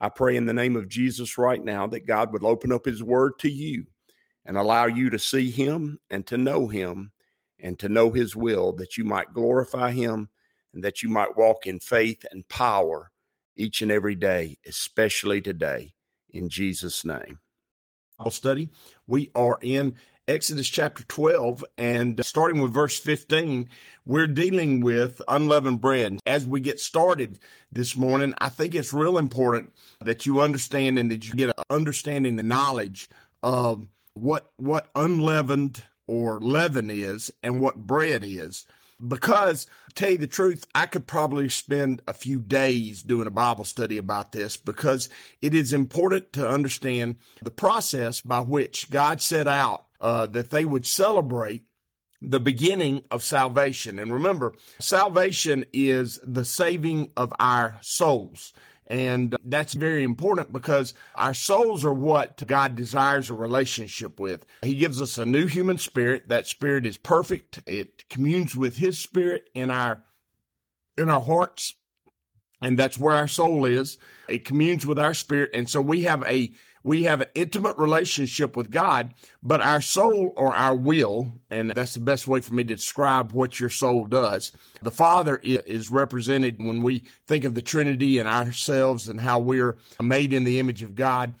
I pray in the name of Jesus right now that God would open up his word to you and allow you to see him and to know him and to know his will, that you might glorify him and that you might walk in faith and power each and every day, especially today, in Jesus' name. Bible study. We are in Exodus chapter 12, and uh, starting with verse 15, we're dealing with unleavened bread. As we get started this morning, I think it's real important that you understand and that you get an understanding, the knowledge of what what unleavened or leaven is and what bread is because tell you the truth, I could probably spend a few days doing a Bible study about this because it is important to understand the process by which God set out uh, that they would celebrate the beginning of salvation. And remember, salvation is the saving of our souls. And that's very important because our souls are what God desires a relationship with. He gives us a new human spirit. That spirit is perfect. It communes with his spirit in our in our hearts. And that's where our soul is. It communes with our spirit. And so we have a we have an intimate relationship with God, but our soul or our will, and that's the best way for me to describe what your soul does. The Father is represented when we think of the Trinity and ourselves and how we're made in the image of God.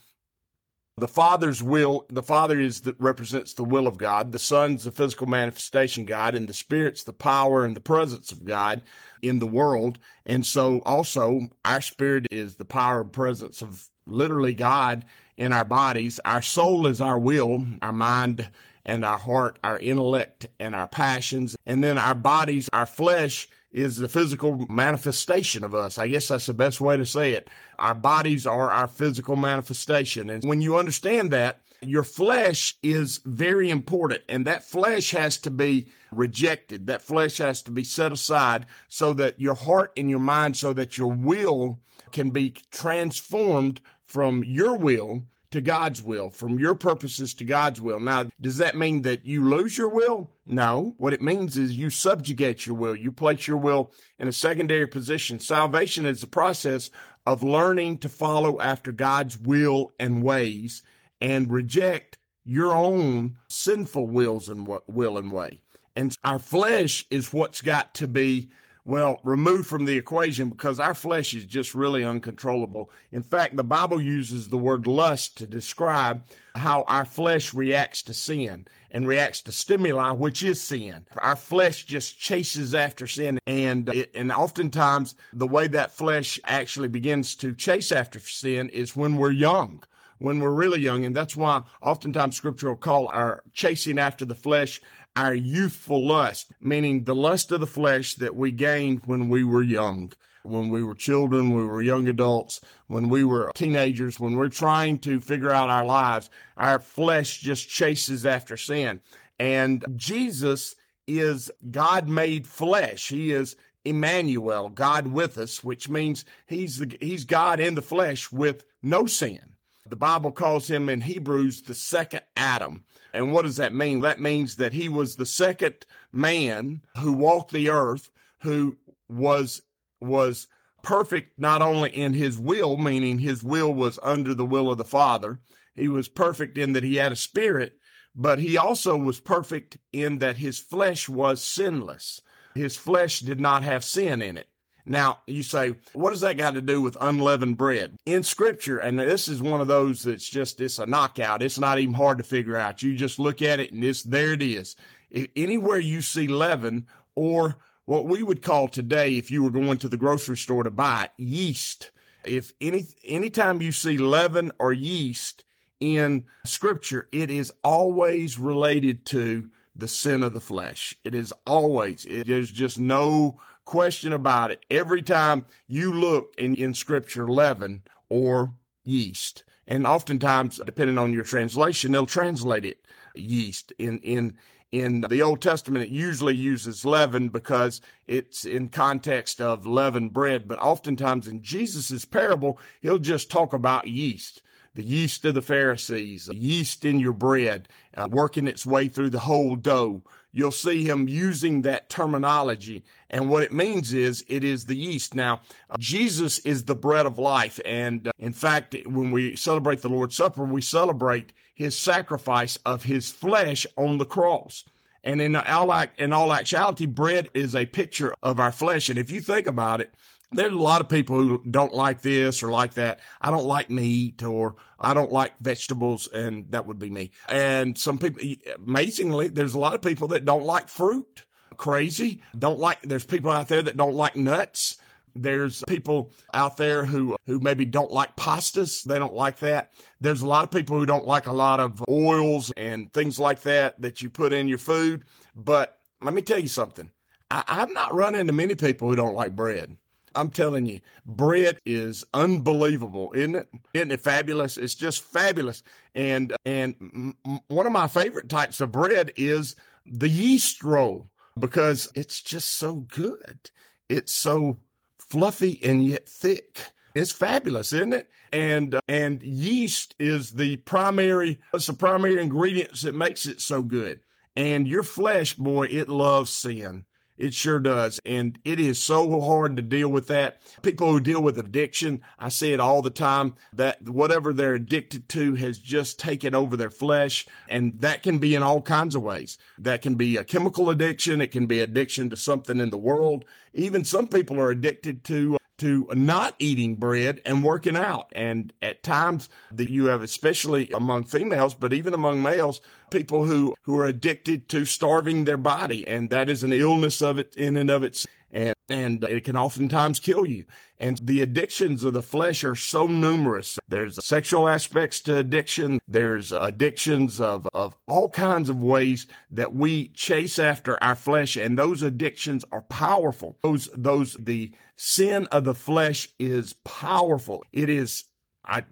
The Father's will, the Father is that represents the will of God. The Son's the physical manifestation God, and the Spirit's the power and the presence of God in the world. And so also our spirit is the power and presence of literally God in our bodies. Our soul is our will, our mind and our heart, our intellect and our passions. And then our bodies, our flesh is the physical manifestation of us. I guess that's the best way to say it. Our bodies are our physical manifestation. And when you understand that, your flesh is very important and that flesh has to be rejected. That flesh has to be set aside so that your heart and your mind, so that your will can be transformed from your will to God's will, from your purposes to God's will. Now, does that mean that you lose your will? No. What it means is you subjugate your will. You place your will in a secondary position. Salvation is the process of learning to follow after God's will and ways and reject your own sinful wills and will and way. And our flesh is what's got to be well, removed from the equation because our flesh is just really uncontrollable. In fact, the Bible uses the word lust to describe how our flesh reacts to sin and reacts to stimuli, which is sin. Our flesh just chases after sin. And, it, and oftentimes the way that flesh actually begins to chase after sin is when we're young when we're really young. And that's why oftentimes scripture will call our chasing after the flesh our youthful lust, meaning the lust of the flesh that we gained when we were young, when we were children, we were young adults, when we were teenagers, when we're trying to figure out our lives, our flesh just chases after sin. And Jesus is God made flesh. He is Emmanuel, God with us, which means he's the, he's God in the flesh with no sin. The Bible calls him in Hebrews the second Adam. And what does that mean? That means that he was the second man who walked the earth who was was perfect not only in his will, meaning his will was under the will of the Father. He was perfect in that he had a spirit, but he also was perfect in that his flesh was sinless. His flesh did not have sin in it. Now, you say, what does that got to do with unleavened bread? In scripture, and this is one of those that's just, it's a knockout. It's not even hard to figure out. You just look at it and it's, there it is. If anywhere you see leaven or what we would call today, if you were going to the grocery store to buy it, yeast. If any, anytime you see leaven or yeast in scripture, it is always related to the sin of the flesh. It is always, is just no question about it. Every time you look in, in scripture, leaven or yeast. And oftentimes, depending on your translation, they'll translate it yeast. In in in the Old Testament, it usually uses leaven because it's in context of leavened bread. But oftentimes in Jesus's parable, he'll just talk about yeast the yeast of the Pharisees, yeast in your bread, uh, working its way through the whole dough. You'll see him using that terminology. And what it means is it is the yeast. Now, Jesus is the bread of life. And uh, in fact, when we celebrate the Lord's Supper, we celebrate his sacrifice of his flesh on the cross. And in in all actuality, bread is a picture of our flesh. And if you think about it, there's a lot of people who don't like this or like that. I don't like meat or I don't like vegetables, and that would be me. And some people, amazingly, there's a lot of people that don't like fruit. Crazy. Don't like, there's people out there that don't like nuts. There's people out there who, who maybe don't like pastas. They don't like that. There's a lot of people who don't like a lot of oils and things like that that you put in your food. But let me tell you something. I, I've not run into many people who don't like bread. I'm telling you, bread is unbelievable, isn't it? Isn't it fabulous? It's just fabulous. And and one of my favorite types of bread is the yeast roll because it's just so good. It's so fluffy and yet thick. It's fabulous, isn't it? And and yeast is the primary it's the primary ingredients that makes it so good. And your flesh, boy, it loves sin. It sure does. And it is so hard to deal with that. People who deal with addiction, I say it all the time that whatever they're addicted to has just taken over their flesh. And that can be in all kinds of ways. That can be a chemical addiction. It can be addiction to something in the world. Even some people are addicted to to not eating bread and working out. And at times that you have, especially among females, but even among males, people who, who are addicted to starving their body. And that is an illness of it in and of itself and and it can oftentimes kill you. And the addictions of the flesh are so numerous. There's sexual aspects to addiction. There's addictions of, of all kinds of ways that we chase after our flesh. And those addictions are powerful. Those, those, the sin of the flesh is powerful. It is, I,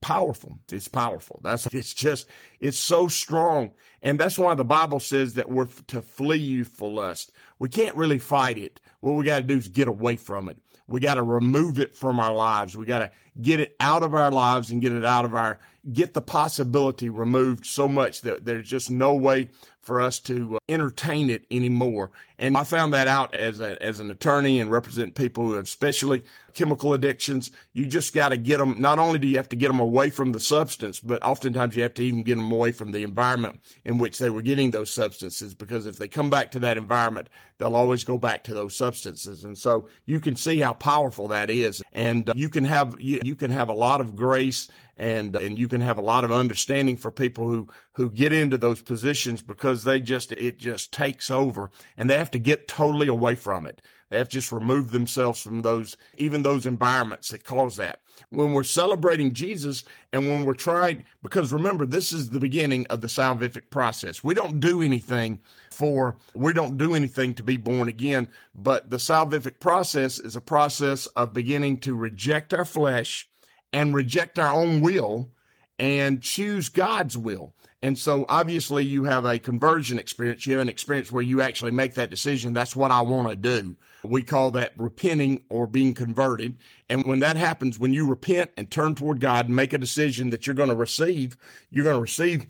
powerful. It's powerful. That's it's just it's so strong, and that's why the Bible says that we're to flee youthful lust. We can't really fight it. What we got to do is get away from it. We got to remove it from our lives. We got to get it out of our lives and get it out of our get the possibility removed so much that there's just no way for us to uh, entertain it anymore. And I found that out as a, as an attorney and represent people who have especially chemical addictions. You just got to get them. Not only do you have to get them away from the substance, but oftentimes you have to even get them away from the environment in which they were getting those substances. Because if they come back to that environment, they'll always go back to those substances. And so you can see how powerful that is. And uh, you can have, you, you can have a lot of grace and and you can have a lot of understanding for people who who get into those positions because they just it just takes over and they have to get totally away from it. They have just remove themselves from those even those environments that cause that. When we're celebrating jesus and when we're trying because remember this is the beginning of the salvific process. We don't do anything for we don't do anything to be born again but the salvific process is a process of beginning to reject our flesh and reject our own will and choose God's will. And so obviously you have a conversion experience. You have an experience where you actually make that decision. That's what I want to do. We call that repenting or being converted. And when that happens, when you repent and turn toward God and make a decision that you're going to receive, you're going to receive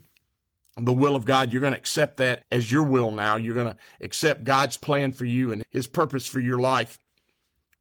the will of God. You're going to accept that as your will now. You're going to accept God's plan for you and his purpose for your life.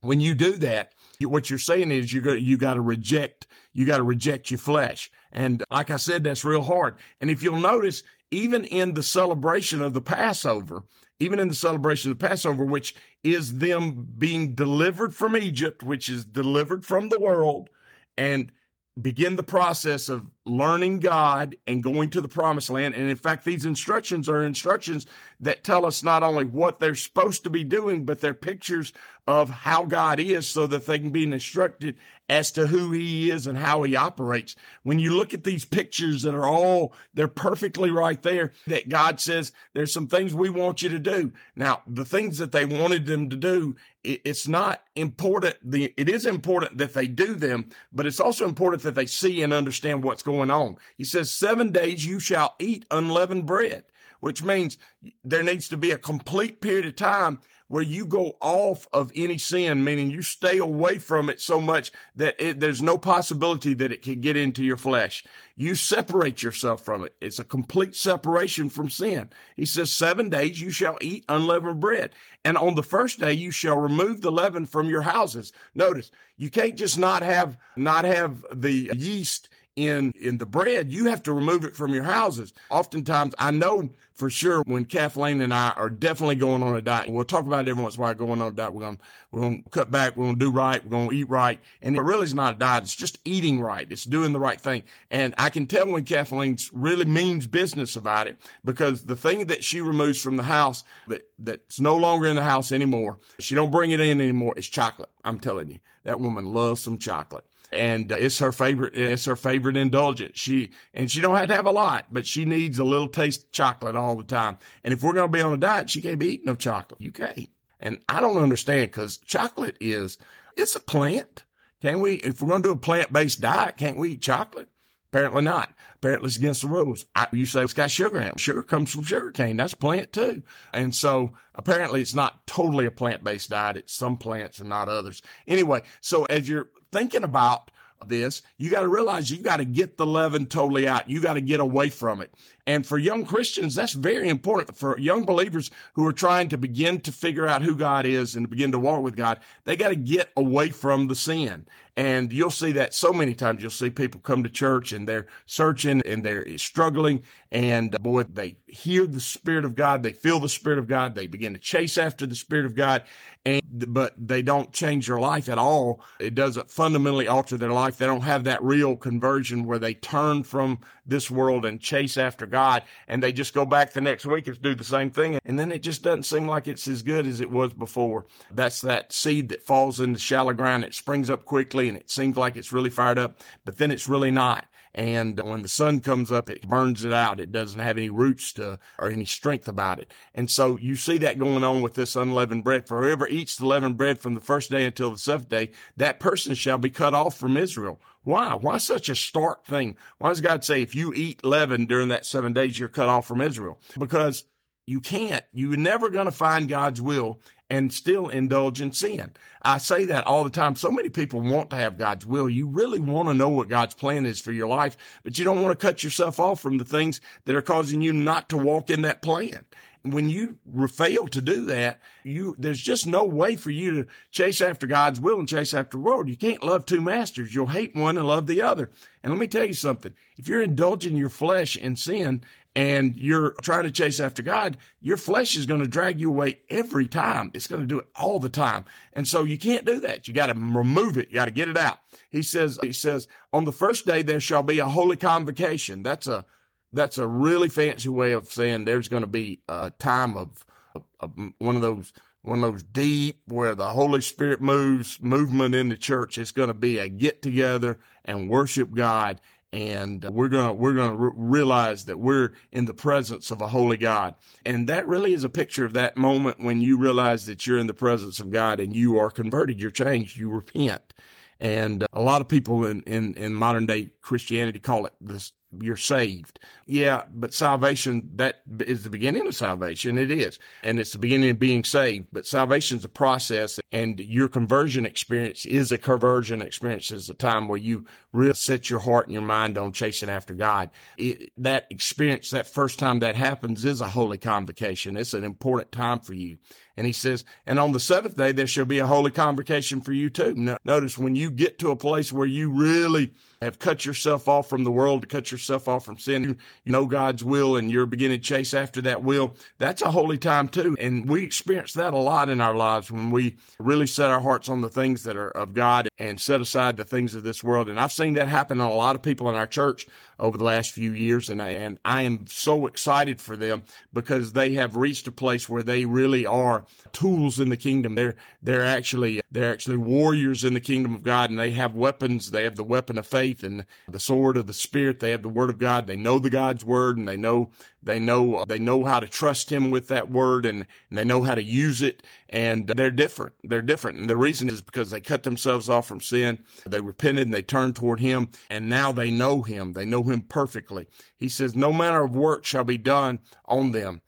When you do that, what you're saying is you got you got to reject you got to reject your flesh. And like I said, that's real hard. And if you'll notice, even in the celebration of the Passover, even in the celebration of the Passover, which is them being delivered from Egypt, which is delivered from the world, and begin the process of learning God and going to the promised land. And in fact, these instructions are instructions that tell us not only what they're supposed to be doing, but they're pictures of how God is so that they can be instructed as to who he is and how he operates. When you look at these pictures that are all, they're perfectly right there that God says there's some things we want you to do. Now, the things that they wanted them to do, it's not important. The, it is important that they do them, but it's also important that they see and understand what's going on. He says, seven days you shall eat unleavened bread which means there needs to be a complete period of time where you go off of any sin, meaning you stay away from it so much that it, there's no possibility that it can get into your flesh. You separate yourself from it. It's a complete separation from sin. He says, seven days you shall eat unleavened bread. And on the first day you shall remove the leaven from your houses. Notice, you can't just not have, not have the yeast in in the bread, you have to remove it from your houses. Oftentimes, I know for sure when Kathleen and I are definitely going on a diet. We'll talk about it every once in a while going on a diet. We're gonna we're gonna cut back. We're gonna do right. We're gonna eat right. And it really is not a diet. It's just eating right. It's doing the right thing. And I can tell when Kathleen really means business about it because the thing that she removes from the house that that's no longer in the house anymore, she don't bring it in anymore. It's chocolate. I'm telling you, that woman loves some chocolate and uh, it's her favorite. It's her favorite indulgence. She and she don't have to have a lot, but she needs a little taste of chocolate all the time. And if we're going to be on a diet, she can't be eating no chocolate. You can't. And I don't understand because chocolate is it's a plant. Can we? If we're going to do a plant based diet, can't we eat chocolate? Apparently not. Apparently it's against the rules. I, you say it's got sugar in it. Sugar comes from sugar cane. That's plant too. And so apparently it's not totally a plant based diet. It's some plants and not others. Anyway, so as you're thinking about this, you got to realize you got to get the leaven totally out. You got to get away from it. And for young Christians, that's very important. For young believers who are trying to begin to figure out who God is and begin to walk with God, they got to get away from the sin. And you'll see that so many times. You'll see people come to church and they're searching and they're struggling. And uh, boy, they hear the Spirit of God. They feel the Spirit of God. They begin to chase after the Spirit of God. And, but they don't change their life at all. It doesn't fundamentally alter their life. They don't have that real conversion where they turn from this world and chase after God. And they just go back the next week and do the same thing. And then it just doesn't seem like it's as good as it was before. That's that seed that falls in the shallow ground. It springs up quickly and it seems like it's really fired up, but then it's really not. And when the sun comes up, it burns it out. It doesn't have any roots to, or any strength about it. And so you see that going on with this unleavened bread. For whoever eats the leavened bread from the first day until the seventh day, that person shall be cut off from Israel. Why? Why such a stark thing? Why does God say if you eat leaven during that seven days, you're cut off from Israel? Because you can't. You're never going to find God's will and still indulge in sin. I say that all the time. So many people want to have God's will. You really want to know what God's plan is for your life, but you don't want to cut yourself off from the things that are causing you not to walk in that plan. When you fail to do that, you there's just no way for you to chase after God's will and chase after the world. You can't love two masters. You'll hate one and love the other. And let me tell you something. If you're indulging your flesh in sin and you're trying to chase after God, your flesh is going to drag you away every time. It's going to do it all the time. And so you can't do that. You got to remove it. You got to get it out. He says, he says, on the first day there shall be a holy convocation. That's a, that's a really fancy way of saying there's going to be a time of, of, of one of those, one of those deep where the Holy Spirit moves movement in the church. It's going to be a get together and worship God and we're going to we're going to re- realize that we're in the presence of a holy God. And that really is a picture of that moment when you realize that you're in the presence of God and you are converted, you're changed, you repent. And a lot of people in, in, in modern day Christianity call it this you're saved. Yeah, but salvation, that is the beginning of salvation. It is. And it's the beginning of being saved. But salvation is a process and your conversion experience is a conversion experience. is a time where you really set your heart and your mind on chasing after God. It, that experience, that first time that happens is a holy convocation. It's an important time for you. And he says, and on the seventh day, there shall be a holy convocation for you too. Notice when you get to a place where you really have cut yourself off from the world, to cut yourself off from sin, you, know God's will, and you're beginning to chase after that will, that's a holy time too. And we experience that a lot in our lives when we really set our hearts on the things that are of God and set aside the things of this world. And I've seen that happen to a lot of people in our church over the last few years. And I, and I am so excited for them because they have reached a place where they really are tools in the kingdom. They're, they're actually, they're actually warriors in the kingdom of God and they have weapons. They have the weapon of faith and the sword of the spirit. They have the word of God. They know the God's word and they know they know they know how to trust him with that word and, and, they know how to use it and they're different. They're different. And the reason is because they cut themselves off from sin. They repented and they turned toward him and now they know him. They know him perfectly. He says, no manner of work shall be done on them.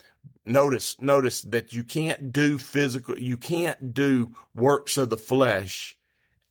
Notice, notice that you can't do physical, you can't do works of the flesh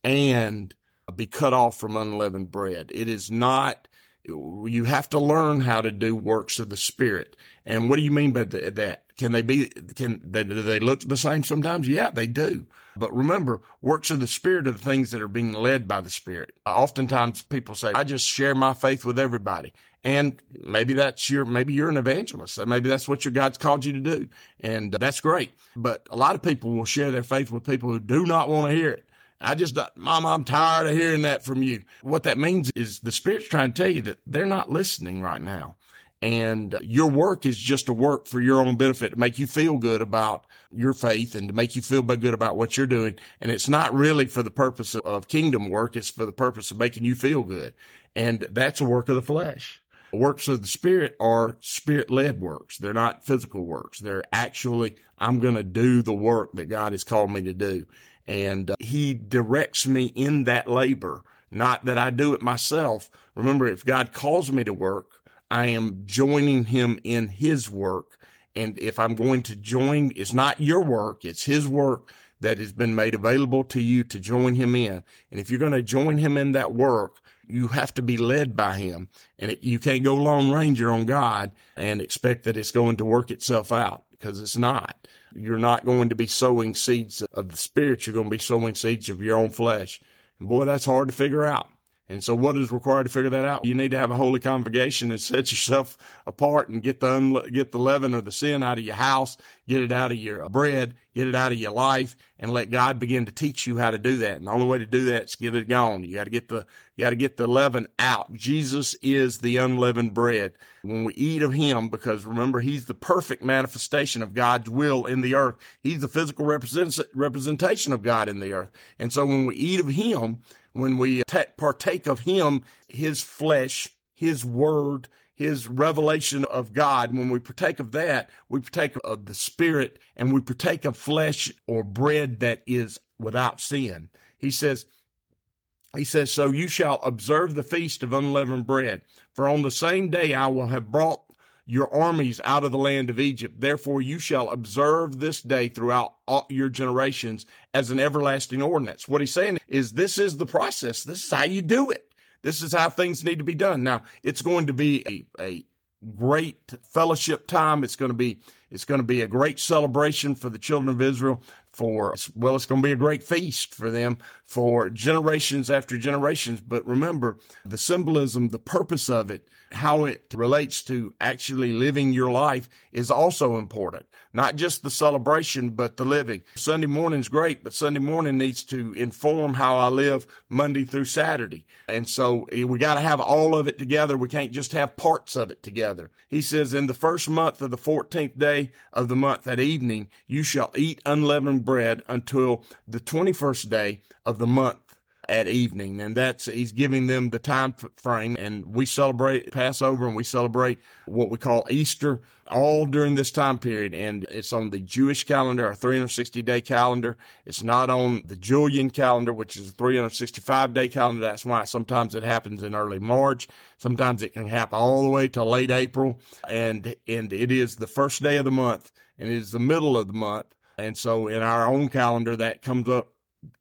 and be cut off from unleavened bread. It is not you have to learn how to do works of the spirit. And what do you mean by that? Can they be, can they, do they look the same sometimes? Yeah, they do. But remember, works of the spirit are the things that are being led by the spirit. Oftentimes people say, I just share my faith with everybody. And maybe that's your, maybe you're an evangelist. Maybe that's what your God's called you to do. And uh, that's great. But a lot of people will share their faith with people who do not want to hear it. I just, uh, Mom, I'm tired of hearing that from you. What that means is the Spirit's trying to tell you that they're not listening right now. And uh, your work is just a work for your own benefit to make you feel good about your faith and to make you feel good about what you're doing. And it's not really for the purpose of kingdom work. It's for the purpose of making you feel good. And that's a work of the flesh. Works of the spirit are spirit led works. They're not physical works. They're actually, I'm going to do the work that God has called me to do. And uh, he directs me in that labor, not that I do it myself. Remember, if God calls me to work, I am joining him in his work. And if I'm going to join, it's not your work, it's his work that has been made available to you to join him in. And if you're going to join him in that work, you have to be led by him. And it, you can't go Lone Ranger on God and expect that it's going to work itself out because it's not. You're not going to be sowing seeds of the spirit. You're going to be sowing seeds of your own flesh. And boy, that's hard to figure out. And so what is required to figure that out? You need to have a holy convocation and set yourself apart and get the, get the leaven or the sin out of your house, get it out of your bread, get it out of your life and let God begin to teach you how to do that. And the only way to do that is get it gone. You got to get the, you got to get the leaven out. Jesus is the unleavened bread. When we eat of him, because remember, he's the perfect manifestation of God's will in the earth. He's the physical represent- representation of God in the earth. And so when we eat of him, when we partake of him, his flesh, his word, his revelation of God, when we partake of that, we partake of the spirit and we partake of flesh or bread that is without sin. He says, he says, so you shall observe the feast of unleavened bread. For on the same day I will have brought your armies out of the land of Egypt. Therefore, you shall observe this day throughout all your generations as an everlasting ordinance. What he's saying is this is the process. This is how you do it. This is how things need to be done. Now, it's going to be a, a great fellowship time. It's going to be, it's going to be a great celebration for the children of Israel for, well, it's going to be a great feast for them for generations after generations. But remember the symbolism, the purpose of it how it relates to actually living your life is also important. Not just the celebration, but the living. Sunday morning's great, but Sunday morning needs to inform how I live Monday through Saturday. And so eh, we got to have all of it together. We can't just have parts of it together. He says, in the first month of the 14th day of the month at evening, you shall eat unleavened bread until the 21st day of the month at evening. And that's, he's giving them the time frame. And we celebrate Passover and we celebrate what we call Easter all during this time period. And it's on the Jewish calendar, our 360 day calendar. It's not on the Julian calendar, which is a 365 day calendar. That's why sometimes it happens in early March. Sometimes it can happen all the way to late April. And, and it is the first day of the month and it is the middle of the month. And so in our own calendar, that comes up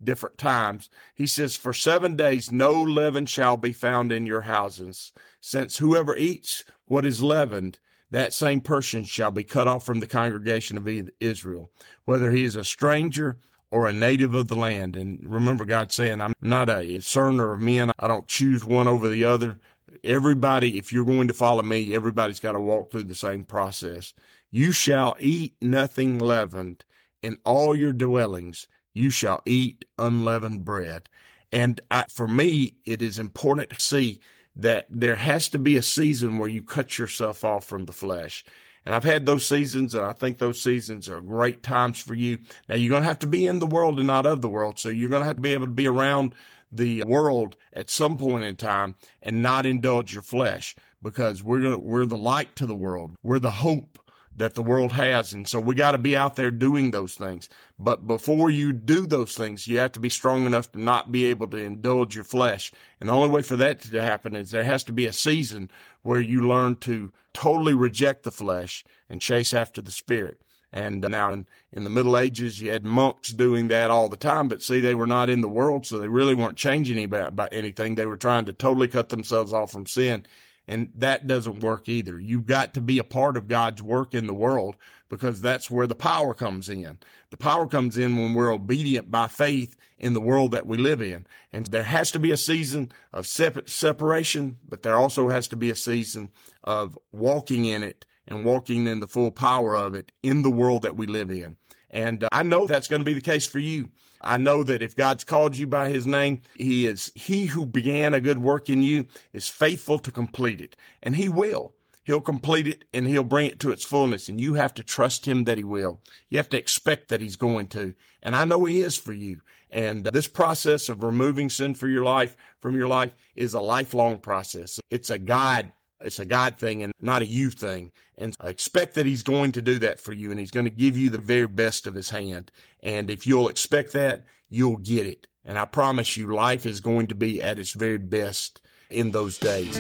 different times. He says, For seven days no leaven shall be found in your houses, since whoever eats what is leavened that same person shall be cut off from the congregation of Israel, whether he is a stranger or a native of the land. And remember God saying, I'm not a discerner of men. I don't choose one over the other. Everybody, if you're going to follow me, everybody's got to walk through the same process. You shall eat nothing leavened in all your dwellings. You shall eat unleavened bread. And I, for me, it is important to see that there has to be a season where you cut yourself off from the flesh. And I've had those seasons, and I think those seasons are great times for you. Now, you're going to have to be in the world and not of the world. So you're going to have to be able to be around the world at some point in time and not indulge your flesh because we're gonna, we're the light to the world. We're the hope that the world has. And so we got to be out there doing those things. But before you do those things, you have to be strong enough to not be able to indulge your flesh. And the only way for that to happen is there has to be a season where you learn to totally reject the flesh and chase after the spirit. And uh, now in, in the Middle Ages, you had monks doing that all the time, but see, they were not in the world, so they really weren't changing about, about anything. They were trying to totally cut themselves off from sin and that doesn't work either. You've got to be a part of God's work in the world because that's where the power comes in. The power comes in when we're obedient by faith in the world that we live in. And there has to be a season of separation, but there also has to be a season of walking in it and walking in the full power of it in the world that we live in. And uh, I know that's going to be the case for you. I know that if God's called you by his name, he is he who began a good work in you is faithful to complete it. And he will. He'll complete it and he'll bring it to its fullness. And you have to trust him that he will. You have to expect that he's going to. And I know he is for you. And this process of removing sin for your life from your life is a lifelong process. It's a guide it's a God thing and not a you thing. And I expect that he's going to do that for you and he's going to give you the very best of his hand. And if you'll expect that, you'll get it. And I promise you, life is going to be at its very best in those days.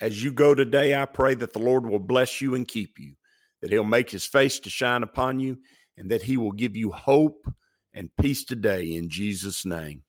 As you go today, I pray that the Lord will bless you and keep you, that he'll make his face to shine upon you, and that he will give you hope and peace today in Jesus' name.